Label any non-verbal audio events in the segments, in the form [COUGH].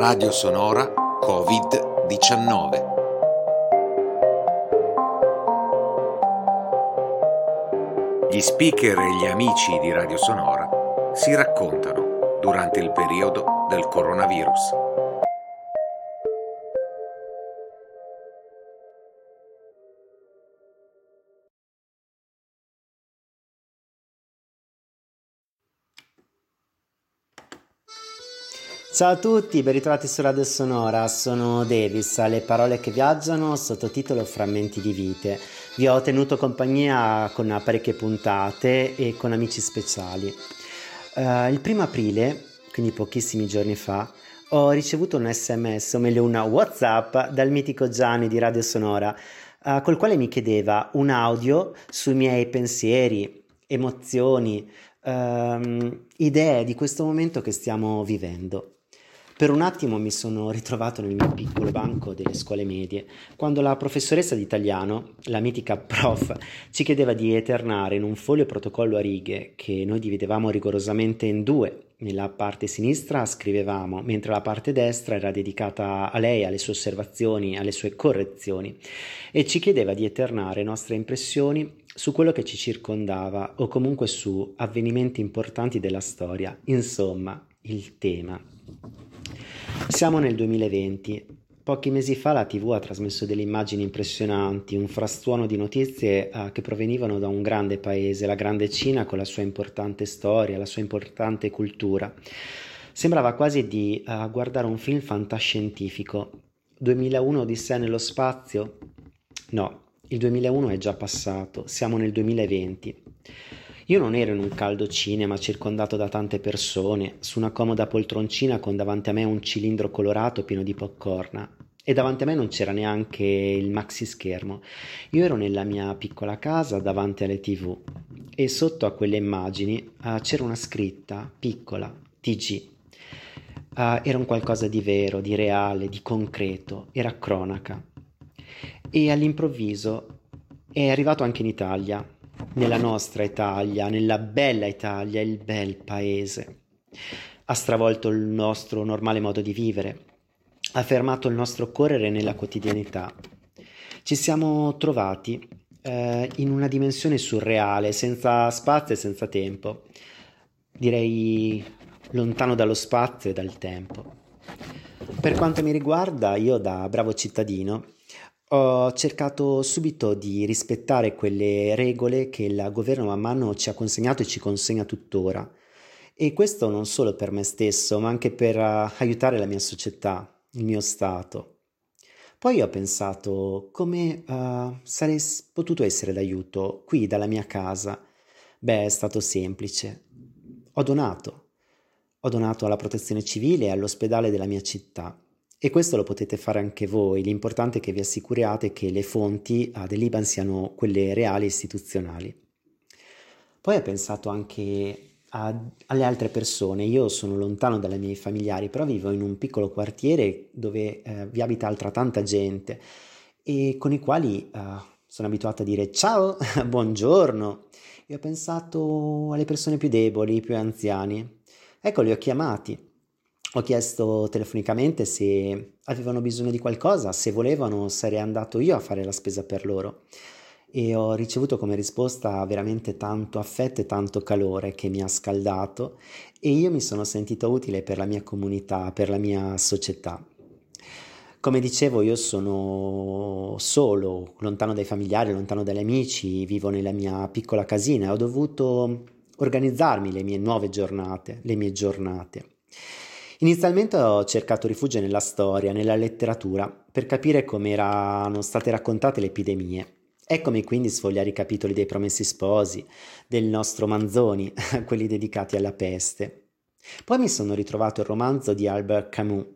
Radio Sonora Covid-19. Gli speaker e gli amici di Radio Sonora si raccontano durante il periodo del coronavirus. Ciao a tutti, ben ritrovati su Radio Sonora, sono Davis, alle parole che viaggiano, sottotitolo Frammenti di vite. Vi ho tenuto compagnia con parecchie puntate e con amici speciali. Uh, il primo aprile, quindi pochissimi giorni fa, ho ricevuto un sms, o meglio una whatsapp, dal mitico Gianni di Radio Sonora, uh, col quale mi chiedeva un audio sui miei pensieri, emozioni, uh, idee di questo momento che stiamo vivendo. Per un attimo mi sono ritrovato nel mio piccolo banco delle scuole medie, quando la professoressa di italiano, la mitica prof, ci chiedeva di eternare in un foglio protocollo a righe che noi dividevamo rigorosamente in due. Nella parte sinistra scrivevamo, mentre la parte destra era dedicata a lei, alle sue osservazioni, alle sue correzioni, e ci chiedeva di eternare nostre impressioni su quello che ci circondava o comunque su avvenimenti importanti della storia, insomma, il tema. Siamo nel 2020. Pochi mesi fa la TV ha trasmesso delle immagini impressionanti, un frastuono di notizie uh, che provenivano da un grande paese, la grande Cina con la sua importante storia, la sua importante cultura. Sembrava quasi di uh, guardare un film fantascientifico. 2001 Odissea nello spazio? No, il 2001 è già passato, siamo nel 2020. Io non ero in un caldo cinema circondato da tante persone, su una comoda poltroncina con davanti a me un cilindro colorato pieno di popcorn. E davanti a me non c'era neanche il maxi schermo. Io ero nella mia piccola casa davanti alle tv e sotto a quelle immagini uh, c'era una scritta piccola, TG. Uh, eh, era un qualcosa di vero, di reale, di concreto, era cronaca. E all'improvviso è arrivato anche in Italia nella nostra Italia, nella bella Italia, il bel paese. Ha stravolto il nostro normale modo di vivere, ha fermato il nostro correre nella quotidianità. Ci siamo trovati eh, in una dimensione surreale, senza spazio e senza tempo. Direi lontano dallo spazio e dal tempo. Per quanto mi riguarda, io da bravo cittadino ho cercato subito di rispettare quelle regole che il governo man mano ci ha consegnato e ci consegna tuttora. E questo non solo per me stesso, ma anche per uh, aiutare la mia società, il mio Stato. Poi ho pensato come uh, sarei potuto essere d'aiuto qui dalla mia casa. Beh, è stato semplice. Ho donato. Ho donato alla protezione civile e all'ospedale della mia città. E questo lo potete fare anche voi, l'importante è che vi assicuriate che le fonti dell'IBAN siano quelle reali e istituzionali. Poi ho pensato anche a, alle altre persone, io sono lontano dai miei familiari, però vivo in un piccolo quartiere dove eh, vi abita altra tanta gente e con i quali eh, sono abituato a dire ciao, [LAUGHS] buongiorno e ho pensato alle persone più deboli, più anziani. Ecco, li ho chiamati ho chiesto telefonicamente se avevano bisogno di qualcosa, se volevano sarei andato io a fare la spesa per loro e ho ricevuto come risposta veramente tanto affetto e tanto calore che mi ha scaldato e io mi sono sentito utile per la mia comunità, per la mia società. Come dicevo, io sono solo, lontano dai familiari, lontano dagli amici, vivo nella mia piccola casina e ho dovuto organizzarmi le mie nuove giornate, le mie giornate. Inizialmente ho cercato rifugio nella storia, nella letteratura, per capire come erano state raccontate le epidemie. Eccomi quindi sfogliare i capitoli dei Promessi Sposi, del nostro Manzoni, [LAUGHS] quelli dedicati alla peste. Poi mi sono ritrovato il romanzo di Albert Camus,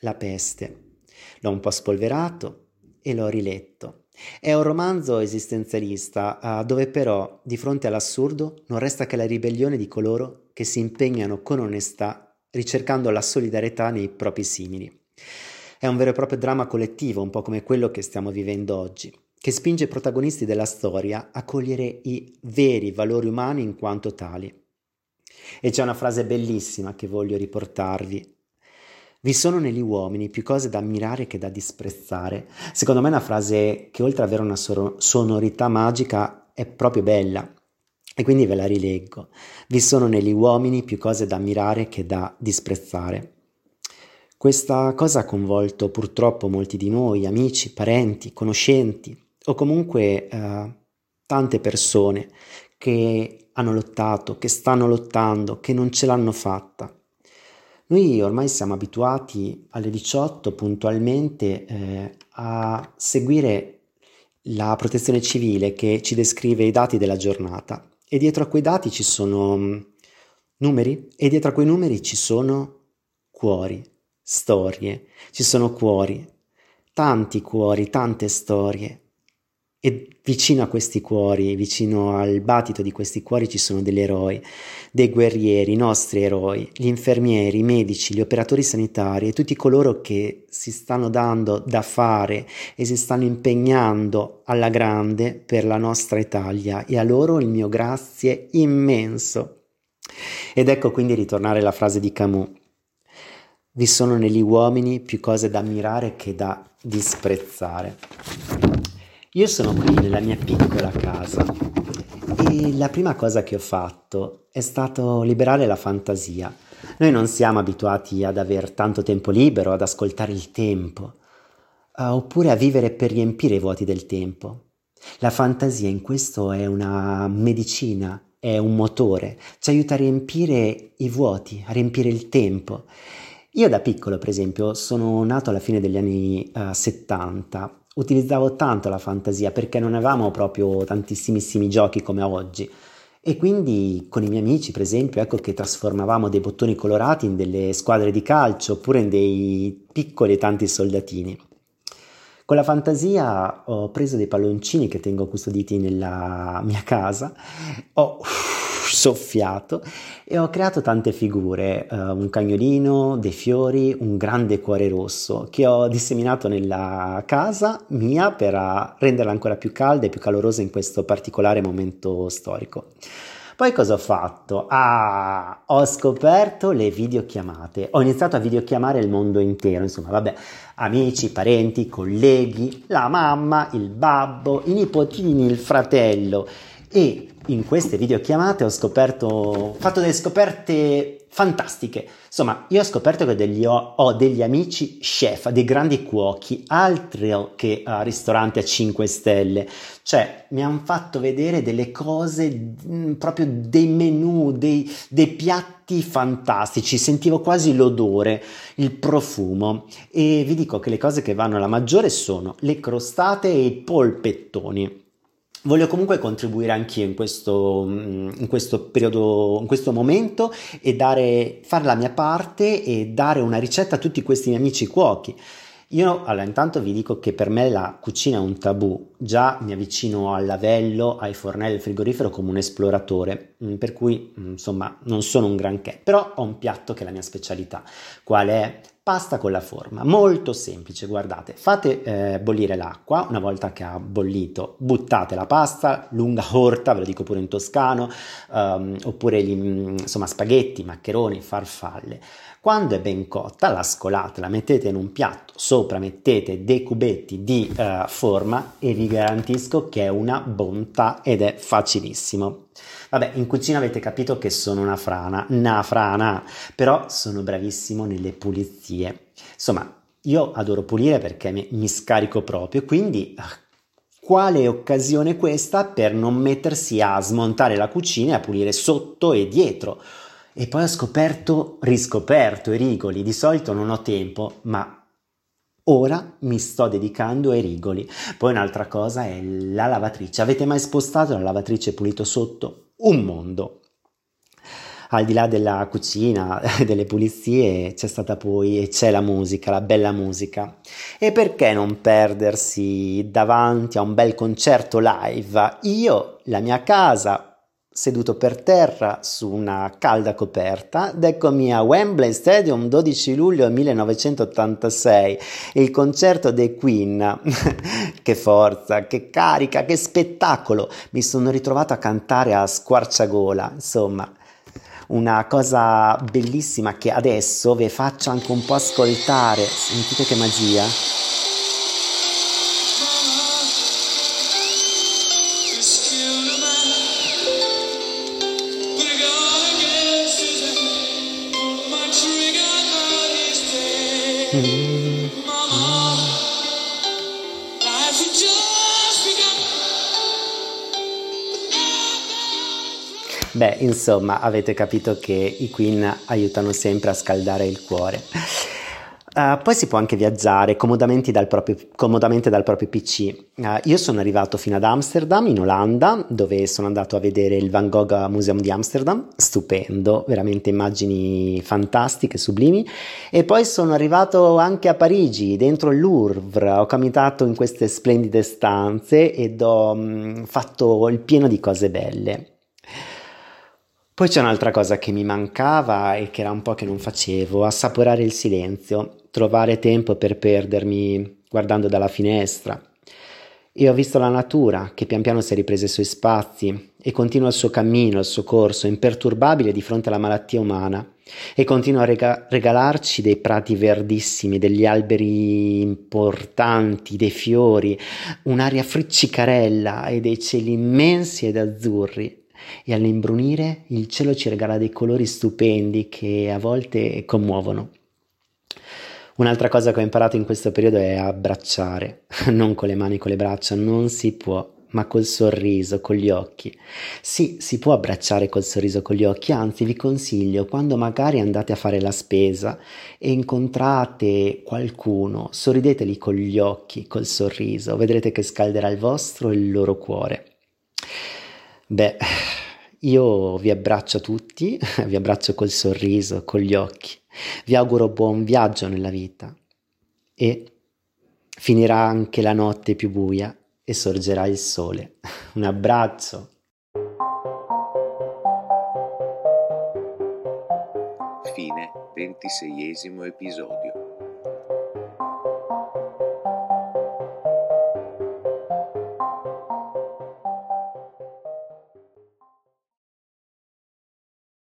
La peste. L'ho un po' spolverato e l'ho riletto. È un romanzo esistenzialista, uh, dove però, di fronte all'assurdo, non resta che la ribellione di coloro che si impegnano con onestà ricercando la solidarietà nei propri simili. È un vero e proprio dramma collettivo, un po' come quello che stiamo vivendo oggi, che spinge i protagonisti della storia a cogliere i veri valori umani in quanto tali. E c'è una frase bellissima che voglio riportarvi. Vi sono negli uomini più cose da ammirare che da disprezzare. Secondo me è una frase che oltre ad avere una sonorità magica è proprio bella. E quindi ve la rileggo. Vi sono negli uomini più cose da ammirare che da disprezzare. Questa cosa ha coinvolto purtroppo molti di noi, amici, parenti, conoscenti o comunque eh, tante persone che hanno lottato, che stanno lottando, che non ce l'hanno fatta. Noi ormai siamo abituati alle 18 puntualmente eh, a seguire la protezione civile che ci descrive i dati della giornata e dietro a quei dati ci sono mm, numeri? E dietro a quei numeri ci sono cuori, storie, ci sono cuori, tanti cuori, tante storie e vicino a questi cuori, vicino al battito di questi cuori ci sono degli eroi, dei guerrieri, i nostri eroi, gli infermieri, i medici, gli operatori sanitari e tutti coloro che si stanno dando da fare e si stanno impegnando alla grande per la nostra Italia e a loro il mio grazie immenso. Ed ecco quindi ritornare alla frase di Camus. Vi sono negli uomini più cose da ammirare che da disprezzare. Io sono qui nella mia piccola casa e la prima cosa che ho fatto è stato liberare la fantasia. Noi non siamo abituati ad avere tanto tempo libero, ad ascoltare il tempo, uh, oppure a vivere per riempire i vuoti del tempo. La fantasia in questo è una medicina, è un motore, ci aiuta a riempire i vuoti, a riempire il tempo. Io da piccolo, per esempio, sono nato alla fine degli anni uh, 70 utilizzavo tanto la fantasia perché non avevamo proprio tantissimissimi giochi come oggi. E quindi con i miei amici, per esempio, ecco che trasformavamo dei bottoni colorati in delle squadre di calcio oppure in dei piccoli e tanti soldatini. Con la fantasia ho preso dei palloncini che tengo custoditi nella mia casa, ho [LAUGHS] soffiato e ho creato tante figure, uh, un cagnolino, dei fiori, un grande cuore rosso che ho disseminato nella casa mia per renderla ancora più calda e più calorosa in questo particolare momento storico. Poi cosa ho fatto? Ah, ho scoperto le videochiamate. Ho iniziato a videochiamare il mondo intero, insomma, vabbè, amici, parenti, colleghi, la mamma, il babbo, i nipotini, il fratello e in queste videochiamate ho scoperto, ho fatto delle scoperte fantastiche. Insomma, io ho scoperto che degli, ho, ho, degli amici chef, dei grandi cuochi, altro che uh, ristoranti a 5 stelle. Cioè, mi hanno fatto vedere delle cose, mh, mm, proprio dei menù, dei, dei piatti fantastici. Sentivo quasi l'odore, il profumo. E vi dico che le cose che vanno alla maggiore sono le crostate e i polpettoni. Voglio comunque contribuire anch'io in questo, mm, in questo periodo, in questo momento e dare, fare la mia parte e dare una ricetta a tutti questi miei amici cuochi. Io allora intanto vi dico che per me la cucina è un tabù, già mi avvicino al lavello, ai fornelli, al frigorifero come un esploratore, mm, per cui mm, insomma non sono un granché, però ho un piatto che è la mia specialità, qual è Pasta con la forma, molto semplice, guardate, fate eh, bollire l'acqua, una volta che ha bollito buttate la pasta, lunga [LAUGHS] orta, ve lo dico pure in toscano, um, oppure gli, insomma spaghetti, maccheroni, farfalle. Quando è ben cotta la scolate, la mettete in un piatto, sopra mettete dei cubetti di uh, forma e vi garantisco che è una bontà ed è facilissimo. Vabbè, in cucina avete capito che sono una frana, una frana, però sono bravissimo nelle pulizie. Insomma, io adoro pulire perché mi, mi scarico proprio, quindi ah, quale occasione questa per non mettersi a smontare la cucina e a pulire sotto e dietro? E poi ho scoperto, riscoperto i rigoli. Di solito non ho tempo, ma Ora mi sto dedicando ai rigoli. Poi un'altra cosa è la lavatrice. Avete mai spostato la lavatrice pulito sotto? Un mondo. Al di là della cucina, [LAUGHS] delle pulizie, c'è stata poi e c'è la musica, la bella musica. E perché non perdersi davanti a un bel concerto live? Io, la mia casa, seduto per terra su una calda coperta ed eccomi a Wembley Stadium 12 luglio 1986 il concerto dei Queen [LAUGHS] che forza, che carica, che spettacolo mi sono ritrovato a cantare a squarciagola insomma una cosa bellissima che adesso vi faccio anche un po' ascoltare. Sentite che magia. Beh, insomma, avete capito che i Queen aiutano sempre a scaldare il cuore. Uh, poi si può anche viaggiare comodamente dal proprio, comodamente dal proprio PC. Uh, eh, io sono arrivato fino ad Amsterdam, in Olanda, dove sono andato a vedere il Van Gogh Museum di Amsterdam, stupendo, veramente immagini fantastiche, sublimi. E poi sono arrivato anche a Parigi, dentro il Louvre, ho camminato in queste splendide stanze ed ho mh, mm, fatto il pieno di cose belle. Poi c'è un'altra cosa che mi mancava e che era un po' che non facevo, assaporare il silenzio, trovare tempo per perdermi guardando dalla finestra. E ho visto la natura che pian piano si è ripresa i suoi spazi e continua il suo cammino, il suo corso, imperturbabile di fronte alla malattia umana e continua a rega- regalarci dei prati verdissimi, degli alberi importanti, dei fiori, un'aria friccicarella e dei cieli immensi ed azzurri e all'imbrunire il cielo ci regala dei colori stupendi che a volte commuovono. Un'altra cosa che ho imparato in questo periodo è abbracciare, [LAUGHS] non con le mani, con le braccia, non si può, ma col sorriso, con gli occhi. Sì, si può abbracciare col sorriso, con gli occhi, anzi vi consiglio, quando magari andate a fare la spesa e incontrate qualcuno, sorrideteli con gli occhi, col sorriso, vedrete che scalderà il vostro e il loro cuore. Beh, io vi abbraccio tutti, [LAUGHS] vi abbraccio col sorriso, con gli occhi. Vi auguro buon viaggio nella vita e finirà anche la notte più buia e sorgerà il sole. [LAUGHS] Un abbraccio. Fine ventiseiesimo episodio.